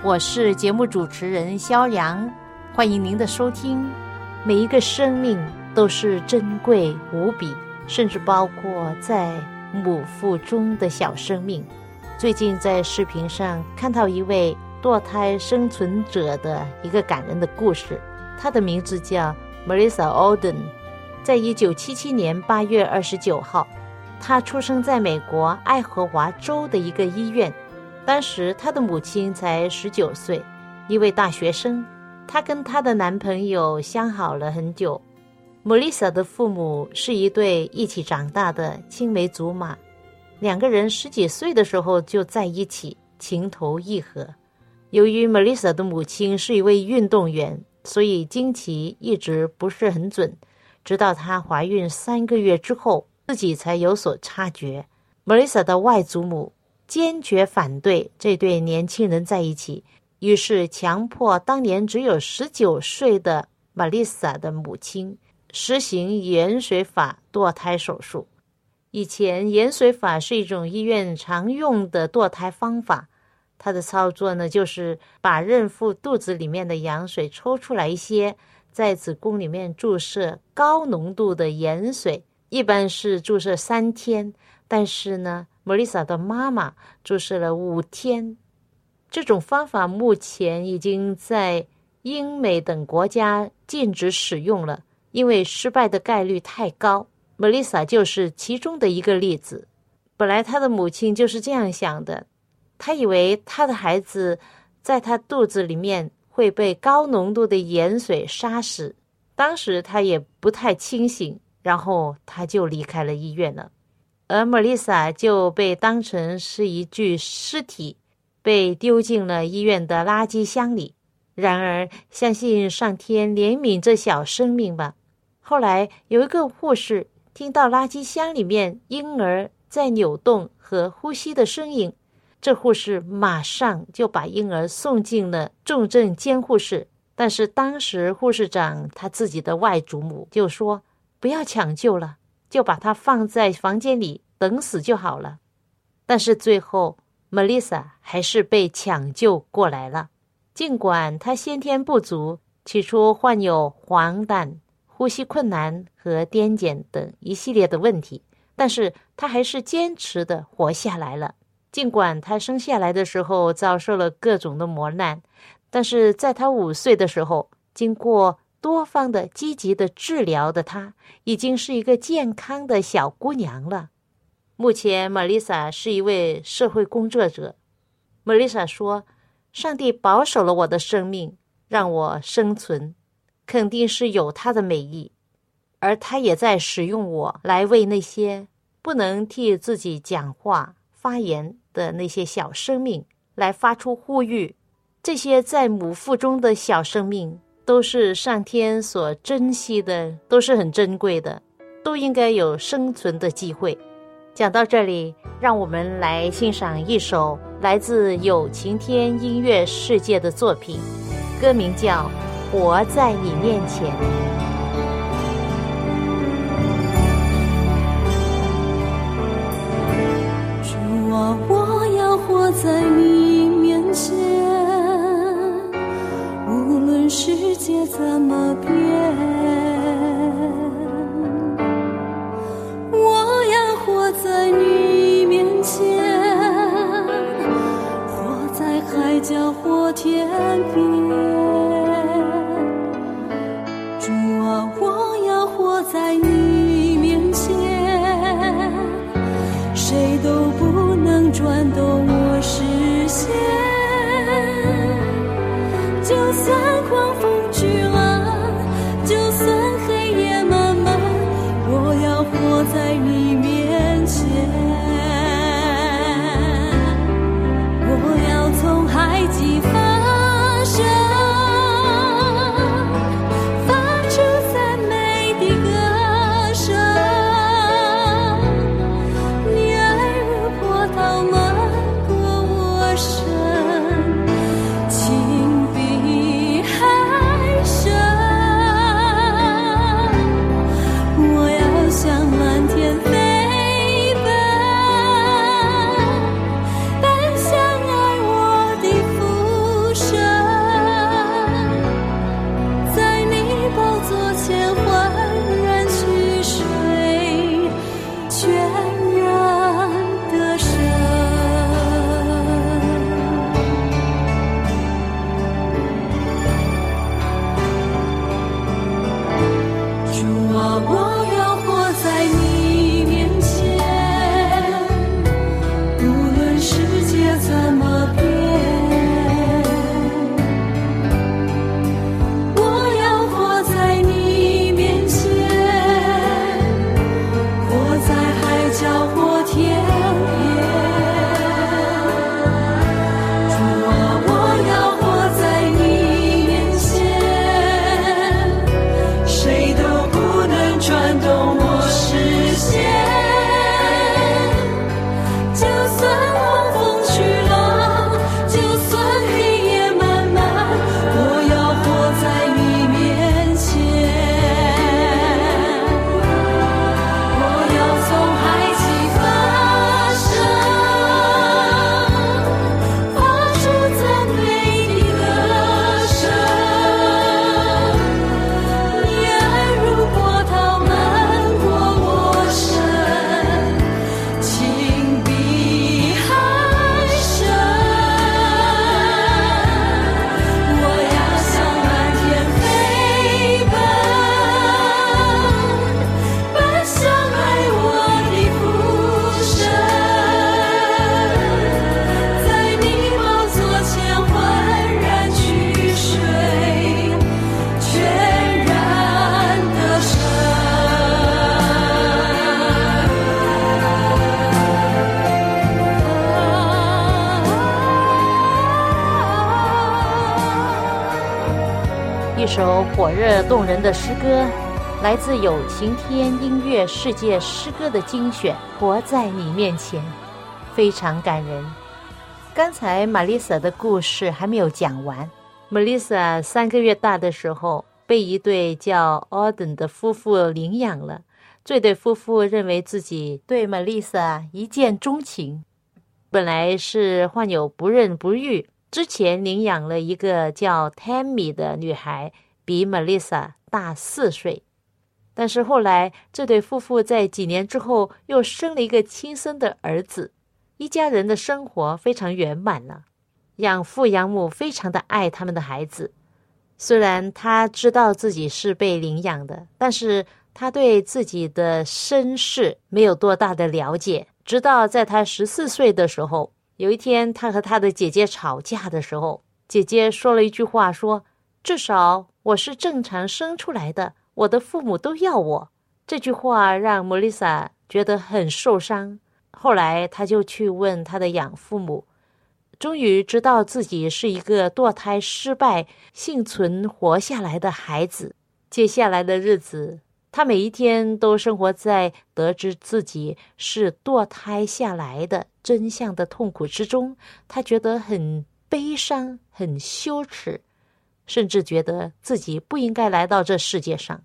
我是节目主持人肖阳，欢迎您的收听。每一个生命都是珍贵无比，甚至包括在母腹中的小生命。最近在视频上看到一位堕胎生存者的一个感人的故事，他的名字叫 Marissa Alden，在一九七七年八月二十九号，他出生在美国爱荷华州的一个医院。当时她的母亲才十九岁，一位大学生。她跟她的男朋友相好了很久。莫丽莎的父母是一对一起长大的青梅竹马，两个人十几岁的时候就在一起，情投意合。由于莫丽莎的母亲是一位运动员，所以经期一直不是很准，直到她怀孕三个月之后，自己才有所察觉。莫丽莎的外祖母。坚决反对这对年轻人在一起，于是强迫当年只有十九岁的玛丽莎的母亲实行盐水法堕胎手术。以前盐水法是一种医院常用的堕胎方法，它的操作呢就是把孕妇肚子里面的羊水抽出来一些，在子宫里面注射高浓度的盐水，一般是注射三天，但是呢。莫丽莎的妈妈注射了五天，这种方法目前已经在英美等国家禁止使用了，因为失败的概率太高。莫丽莎就是其中的一个例子。本来她的母亲就是这样想的，她以为她的孩子在她肚子里面会被高浓度的盐水杀死。当时她也不太清醒，然后她就离开了医院了。而莫丽莎就被当成是一具尸体，被丢进了医院的垃圾箱里。然而，相信上天怜悯这小生命吧。后来有一个护士听到垃圾箱里面婴儿在扭动和呼吸的声音，这护士马上就把婴儿送进了重症监护室。但是当时护士长他自己的外祖母就说：“不要抢救了。”就把他放在房间里等死就好了，但是最后，Melissa 还是被抢救过来了。尽管她先天不足，起初患有黄疸、呼吸困难和癫痫等一系列的问题，但是她还是坚持的活下来了。尽管她生下来的时候遭受了各种的磨难，但是在她五岁的时候，经过。多方的积极的治疗的她，已经是一个健康的小姑娘了。目前，玛丽莎是一位社会工作者。玛丽莎说：“上帝保守了我的生命，让我生存，肯定是有他的美意。而他也在使用我来为那些不能替自己讲话、发言的那些小生命来发出呼吁。这些在母腹中的小生命。”都是上天所珍惜的，都是很珍贵的，都应该有生存的机会。讲到这里，让我们来欣赏一首来自有晴天音乐世界的作品，歌名叫《活在你面前》。主啊，我要活在你界怎么变？我要活在你面前，活在海角或天边。首火热动人的诗歌，来自有晴天音乐世界诗歌的精选，《活在你面前》，非常感人。刚才玛丽莎的故事还没有讲完。玛丽莎三个月大的时候，被一对叫奥登的夫妇领养了。这对夫妇认为自己对玛丽莎一见钟情，本来是患有不孕不育。之前领养了一个叫 Tammy 的女孩，比 Melissa 大四岁。但是后来，这对夫妇在几年之后又生了一个亲生的儿子，一家人的生活非常圆满了。养父养母非常的爱他们的孩子，虽然他知道自己是被领养的，但是他对自己的身世没有多大的了解。直到在他十四岁的时候。有一天，他和他的姐姐吵架的时候，姐姐说了一句话，说：“至少我是正常生出来的，我的父母都要我。”这句话让莫丽莎觉得很受伤。后来，他就去问他的养父母，终于知道自己是一个堕胎失败、幸存活下来的孩子。接下来的日子，他每一天都生活在得知自己是堕胎下来的真相的痛苦之中，他觉得很悲伤、很羞耻，甚至觉得自己不应该来到这世界上。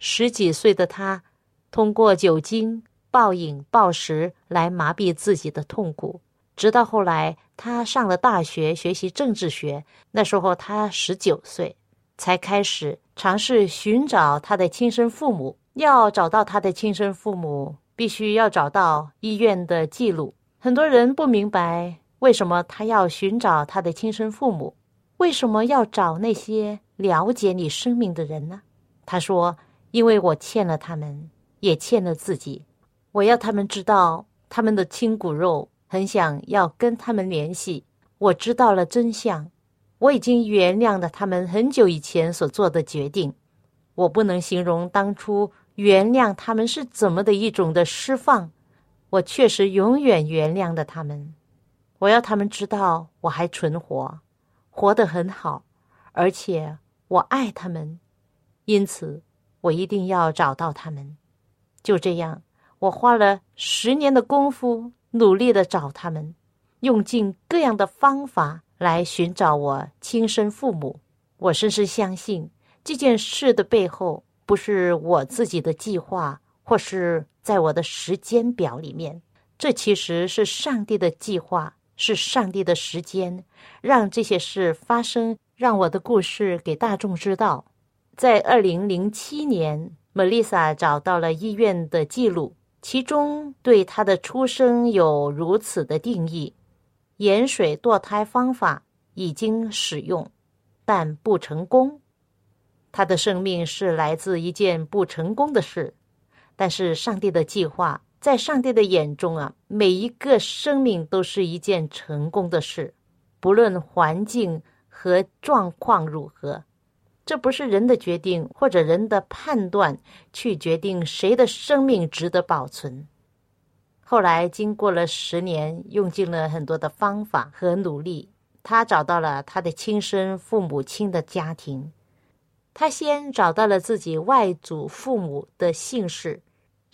十几岁的他，通过酒精、暴饮暴食来麻痹自己的痛苦，直到后来他上了大学学习政治学，那时候他十九岁，才开始尝试寻找他的亲生父母。要找到他的亲生父母，必须要找到医院的记录。很多人不明白为什么他要寻找他的亲生父母，为什么要找那些了解你生命的人呢？他说：“因为我欠了他们，也欠了自己。我要他们知道，他们的亲骨肉很想要跟他们联系。我知道了真相，我已经原谅了他们很久以前所做的决定。我不能形容当初原谅他们是怎么的一种的释放。我确实永远原谅了他们。我要他们知道我还存活，活得很好，而且我爱他们。因此，我一定要找到他们。就这样，我花了十年的功夫，努力的找他们，用尽各样的方法来寻找我亲生父母。我深深相信。这件事的背后，不是我自己的计划，或是在我的时间表里面。这其实是上帝的计划，是上帝的时间，让这些事发生，让我的故事给大众知道。在二零零七年，Melissa 找到了医院的记录，其中对她的出生有如此的定义：盐水堕胎方法已经使用，但不成功。他的生命是来自一件不成功的事，但是上帝的计划在上帝的眼中啊，每一个生命都是一件成功的事，不论环境和状况如何，这不是人的决定或者人的判断去决定谁的生命值得保存。后来经过了十年，用尽了很多的方法和努力，他找到了他的亲生父母亲的家庭。他先找到了自己外祖父母的姓氏，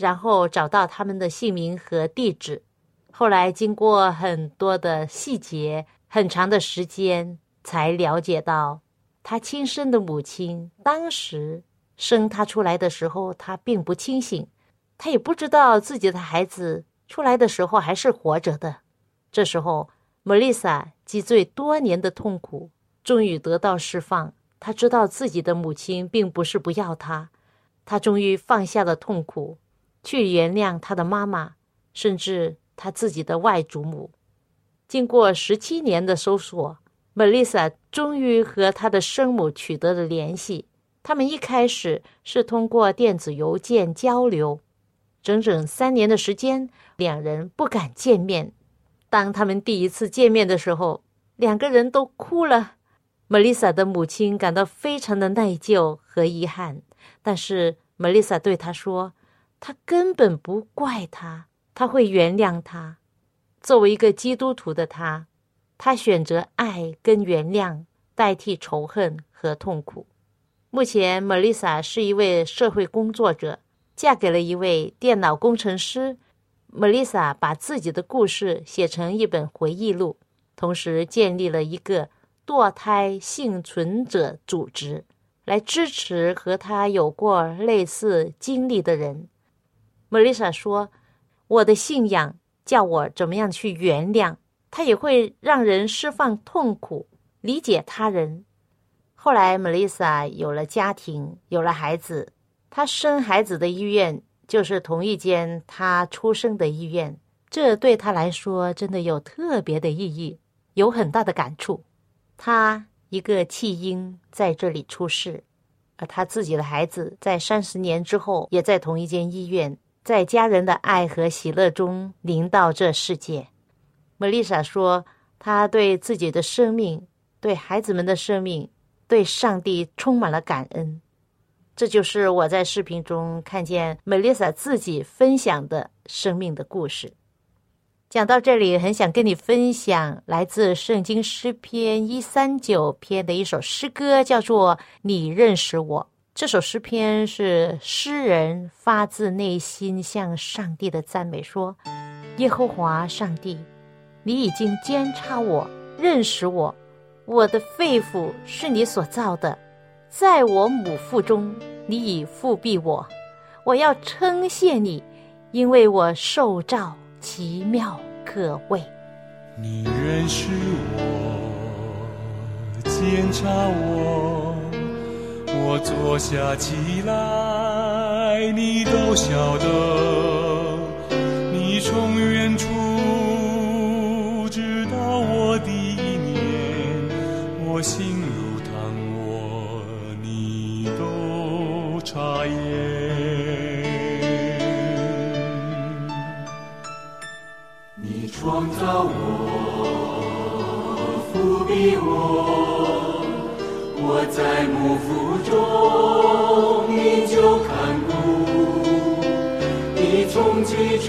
然后找到他们的姓名和地址。后来经过很多的细节，很长的时间，才了解到他亲生的母亲当时生他出来的时候，他并不清醒，他也不知道自己的孩子出来的时候还是活着的。这时候，莫丽莎积罪多年的痛苦终于得到释放。他知道自己的母亲并不是不要他，他终于放下了痛苦，去原谅他的妈妈，甚至他自己的外祖母。经过十七年的搜索，Melissa 终于和他的生母取得了联系。他们一开始是通过电子邮件交流，整整三年的时间，两人不敢见面。当他们第一次见面的时候，两个人都哭了。Melissa 的母亲感到非常的内疚和遗憾，但是 Melissa 对他说：“他根本不怪他，他会原谅他。作为一个基督徒的他，他选择爱跟原谅代替仇恨和痛苦。目前，Melissa 是一位社会工作者，嫁给了一位电脑工程师。Melissa 把自己的故事写成一本回忆录，同时建立了一个。”堕胎幸存者组织来支持和他有过类似经历的人。莫丽莎说：“我的信仰叫我怎么样去原谅，它也会让人释放痛苦，理解他人。”后来，莫丽莎有了家庭，有了孩子。她生孩子的医院就是同一间她出生的医院，这对她来说真的有特别的意义，有很大的感触。她一个弃婴在这里出世，而他自己的孩子在三十年之后也在同一间医院，在家人的爱和喜乐中临到这世界。莫丽莎说：“她对自己的生命、对孩子们的生命、对上帝充满了感恩。”这就是我在视频中看见梅丽莎自己分享的生命的故事。讲到这里，很想跟你分享来自圣经诗篇一三九篇的一首诗歌，叫做《你认识我》。这首诗篇是诗人发自内心向上帝的赞美，说：“耶和华上帝，你已经监察我，认识我，我的肺腑是你所造的，在我母腹中，你已复庇我。我要称谢你，因为我受造。”奇妙可畏，你认识我，检查我，我坐下起来，你都晓得。你从远处知道我的一面，我心如汤，我你都察言。我在幕府中你就看顾，你从起初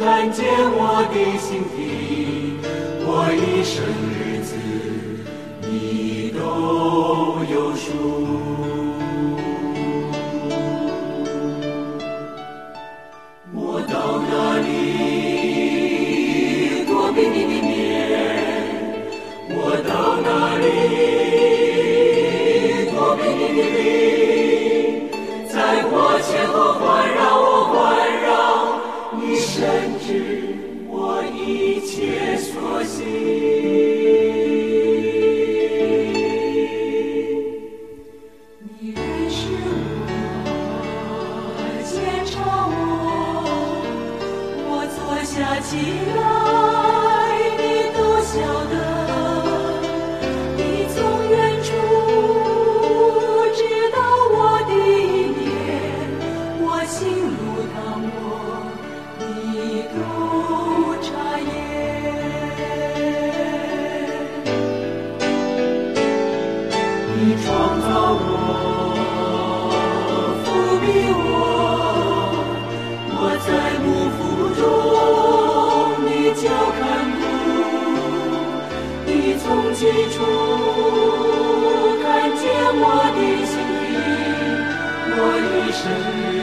看见我的心底，我一生是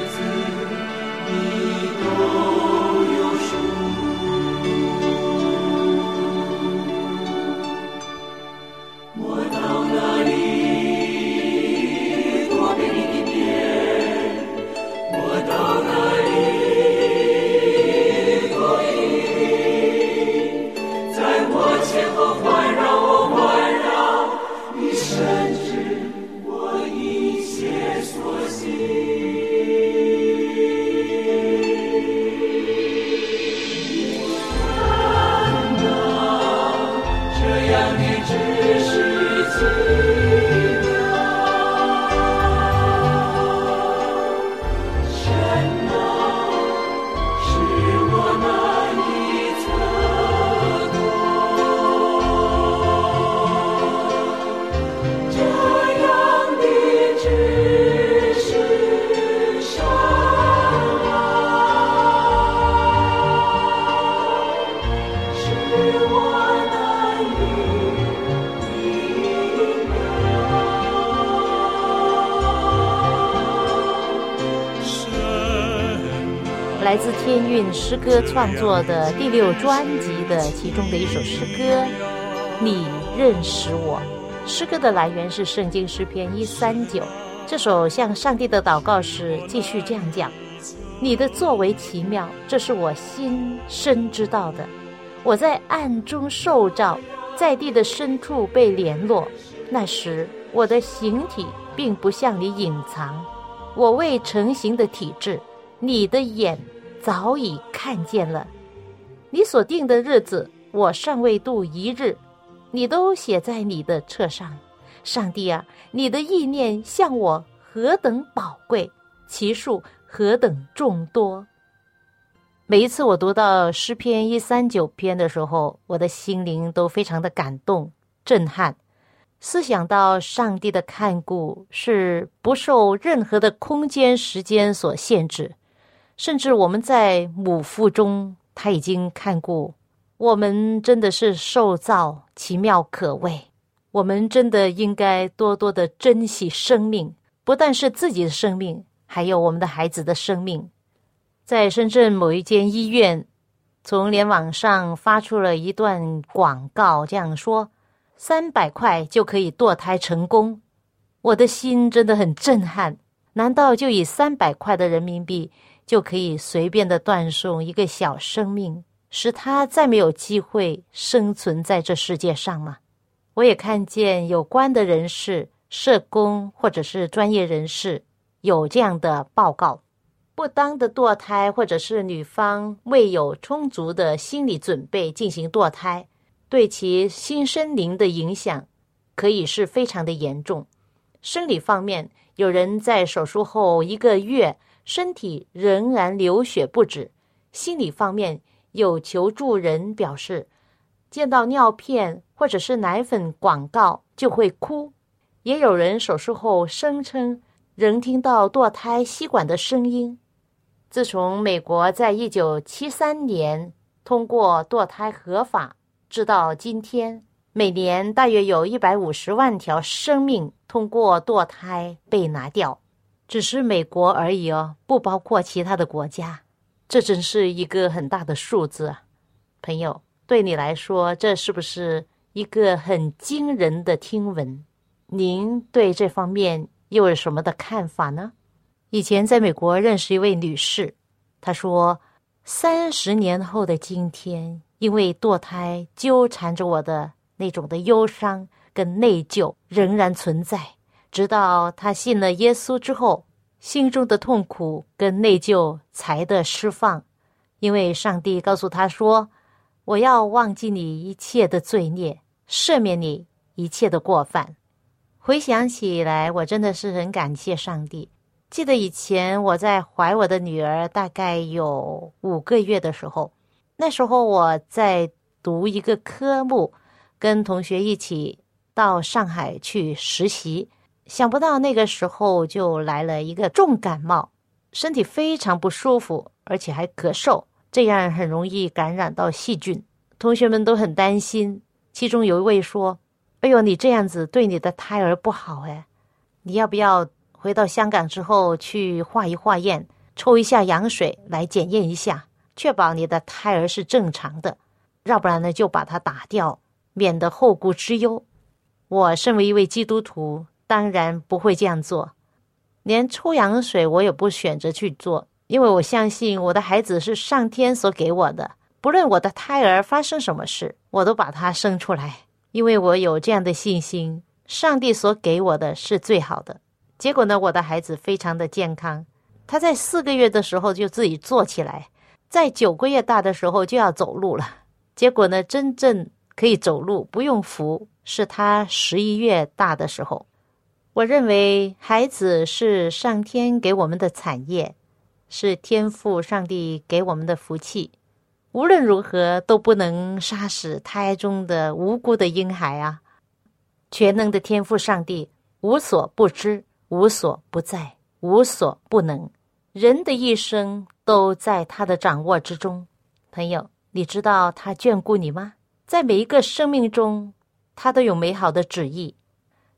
来自天韵诗歌创作的第六专辑的其中的一首诗歌《你认识我》。诗歌的来源是圣经诗篇一三九。这首向上帝的祷告时，继续这样讲：你的作为奇妙，这是我心深知道的。我在暗中受照，在地的深处被联络。那时我的形体并不向你隐藏，我未成形的体质，你的眼早已看见了。你所定的日子，我尚未度一日，你都写在你的册上。上帝啊，你的意念向我何等宝贵，其数何等众多。每一次我读到诗篇一三九篇的时候，我的心灵都非常的感动、震撼。思想到上帝的看顾是不受任何的空间、时间所限制，甚至我们在母腹中，他已经看过我们，真的是受造奇妙可畏。我们真的应该多多的珍惜生命，不但是自己的生命，还有我们的孩子的生命。在深圳某一间医院，从联网上发出了一段广告，这样说：三百块就可以堕胎成功。我的心真的很震撼。难道就以三百块的人民币就可以随便的断送一个小生命，使他再没有机会生存在这世界上吗？我也看见有关的人士、社工或者是专业人士有这样的报告：不当的堕胎，或者是女方未有充足的心理准备进行堕胎，对其心身灵的影响可以是非常的严重。生理方面，有人在手术后一个月，身体仍然流血不止；心理方面，有求助人表示，见到尿片或者是奶粉广告就会哭。也有人手术后声称仍听到堕胎吸管的声音。自从美国在一九七三年通过堕胎合法，直到今天，每年大约有一百五十万条生命通过堕胎被拿掉，只是美国而已哦，不包括其他的国家。这真是一个很大的数字啊，朋友，对你来说，这是不是一个很惊人的听闻？您对这方面又有什么的看法呢？以前在美国认识一位女士，她说，三十年后的今天，因为堕胎纠缠着我的那种的忧伤跟内疚仍然存在，直到他信了耶稣之后，心中的痛苦跟内疚才得释放，因为上帝告诉他说：“我要忘记你一切的罪孽，赦免你一切的过犯。”回想起来，我真的是很感谢上帝。记得以前我在怀我的女儿大概有五个月的时候，那时候我在读一个科目，跟同学一起到上海去实习。想不到那个时候就来了一个重感冒，身体非常不舒服，而且还咳嗽，这样很容易感染到细菌。同学们都很担心，其中有一位说：“哎呦，你这样子对你的胎儿不好哎，你要不要？”回到香港之后，去化一化验，抽一下羊水来检验一下，确保你的胎儿是正常的。要不然呢，就把它打掉，免得后顾之忧。我身为一位基督徒，当然不会这样做，连抽羊水我也不选择去做，因为我相信我的孩子是上天所给我的，不论我的胎儿发生什么事，我都把他生出来，因为我有这样的信心，上帝所给我的是最好的。结果呢，我的孩子非常的健康，他在四个月的时候就自己坐起来，在九个月大的时候就要走路了。结果呢，真正可以走路不用扶，是他十一月大的时候。我认为孩子是上天给我们的产业，是天赋上帝给我们的福气，无论如何都不能杀死胎中的无辜的婴孩啊！全能的天赋上帝无所不知。无所不在，无所不能，人的一生都在他的掌握之中。朋友，你知道他眷顾你吗？在每一个生命中，他都有美好的旨意。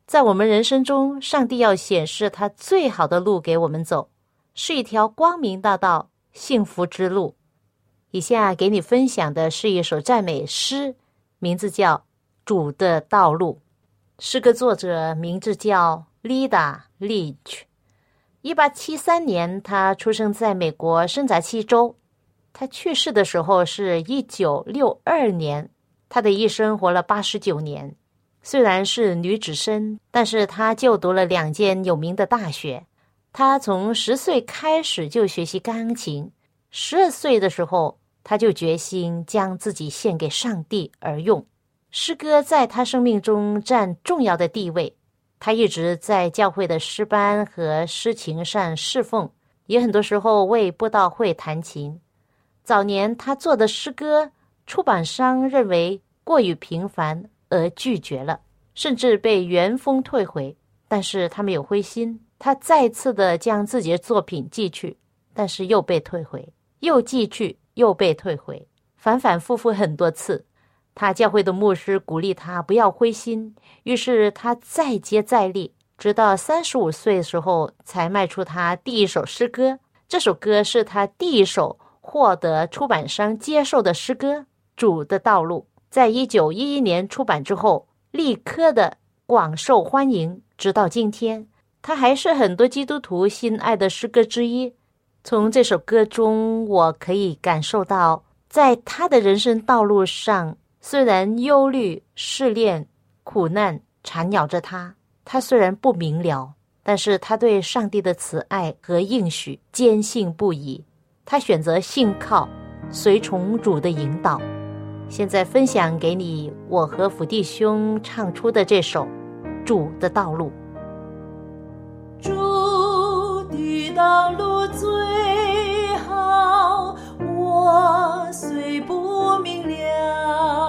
在我们人生中，上帝要显示他最好的路给我们走，是一条光明大道、幸福之路。以下给你分享的是一首赞美诗，名字叫《主的道路》，诗歌作者名字叫。Lida Leach，一八七三年，他出生在美国圣扎西州。他去世的时候是一九六二年。他的一生活了八十九年。虽然是女子生，但是她就读了两间有名的大学。她从十岁开始就学习钢琴。十二岁的时候，她就决心将自己献给上帝而用。诗歌在她生命中占重要的地位。她一直在教会的诗班和诗情上侍奉，也很多时候为布道会弹琴。早年他做的诗歌，出版商认为过于平凡而拒绝了，甚至被原封退回。但是他没有灰心，他再次的将自己的作品寄去，但是又被退回，又寄去，又被退回，反反复复很多次。他教会的牧师鼓励他不要灰心，于是他再接再厉，直到三十五岁的时候才卖出他第一首诗歌。这首歌是他第一首获得出版商接受的诗歌，《主的道路》。在一九一一年出版之后，立刻的广受欢迎，直到今天，他还是很多基督徒心爱的诗歌之一。从这首歌中，我可以感受到，在他的人生道路上。虽然忧虑、试炼、苦难缠绕着他，他虽然不明了，但是他对上帝的慈爱和应许坚信不疑。他选择信靠，随从主的引导。现在分享给你，我和福弟兄唱出的这首《主的道路》。主的道路最好，我虽不明了。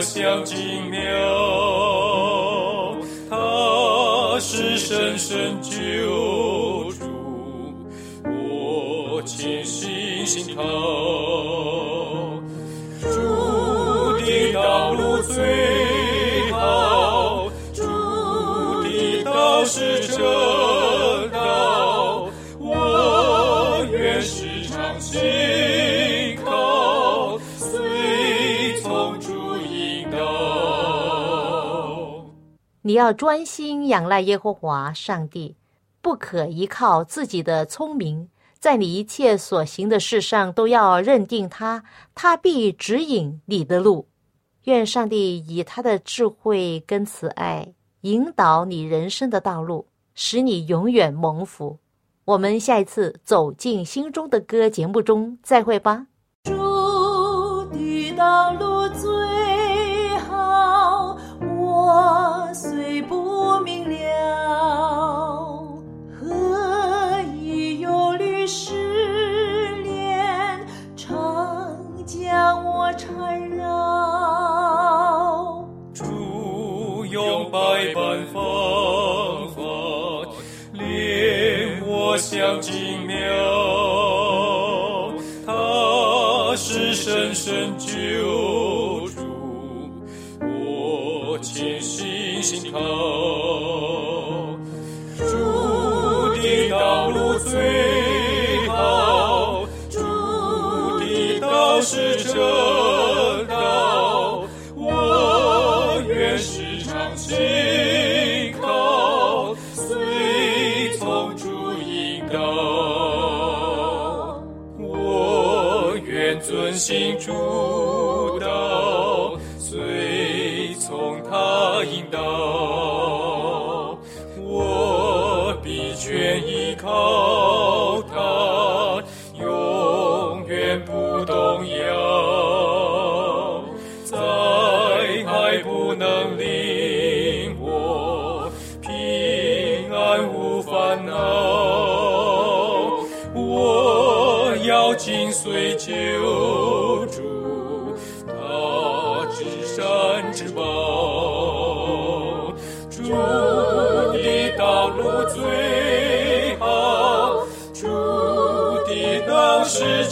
我像精妙。他是神圣救主，我倾心信靠。你要专心仰赖耶和华上帝，不可依靠自己的聪明，在你一切所行的事上都要认定他，他必指引你的路。愿上帝以他的智慧跟慈爱引导你人生的道路，使你永远蒙福。我们下一次走进心中的歌节目中再会吧。主的道路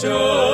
show.